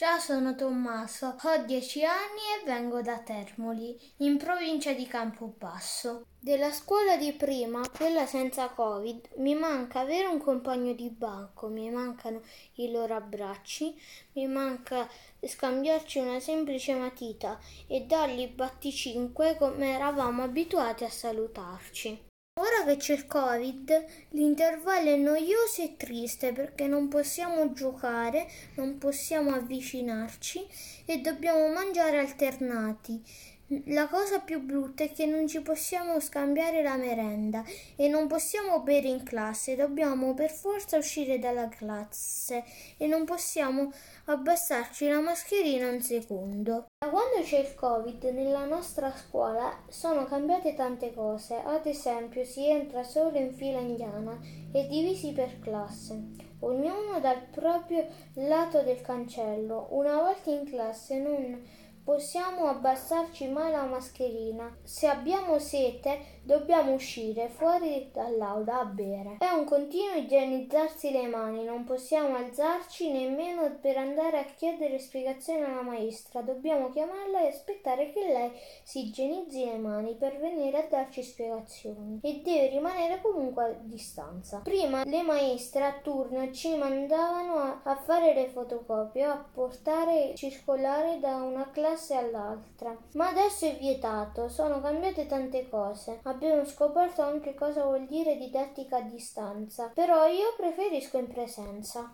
Ciao, sono Tommaso, ho 10 anni e vengo da Termoli, in provincia di Campobasso. Della scuola di prima, quella senza Covid, mi manca avere un compagno di banco, mi mancano i loro abbracci, mi manca scambiarci una semplice matita e dargli batticinque come eravamo abituati a salutarci. Ora che c'è il Covid, l'intervallo è noioso e triste perché non possiamo giocare, non possiamo avvicinarci e dobbiamo mangiare alternati. La cosa più brutta è che non ci possiamo scambiare la merenda e non possiamo bere in classe, dobbiamo per forza uscire dalla classe e non possiamo abbassarci la mascherina un secondo. Da quando c'è il Covid nella nostra scuola sono cambiate tante cose, ad esempio si entra solo in fila indiana e divisi per classe, ognuno dal proprio lato del cancello. Una volta in classe non possiamo abbassarci mai la mascherina. Se abbiamo sete, dobbiamo uscire fuori dall'aula a bere. È un continuo igienizzarsi le mani, non possiamo alzarci nemmeno per andare a chiedere spiegazioni alla maestra. Dobbiamo chiamarla e aspettare che lei si igienizzi le mani per venire a darci spiegazioni. E deve rimanere comunque a distanza. Prima le maestre a turno ci mandavano a, fare le fotocopie, a portare circolare da una classe classe all'altra. Ma adesso è vietato, sono cambiate tante cose. Abbiamo scoperto anche cosa vuol dire didattica a distanza, però io preferisco in presenza.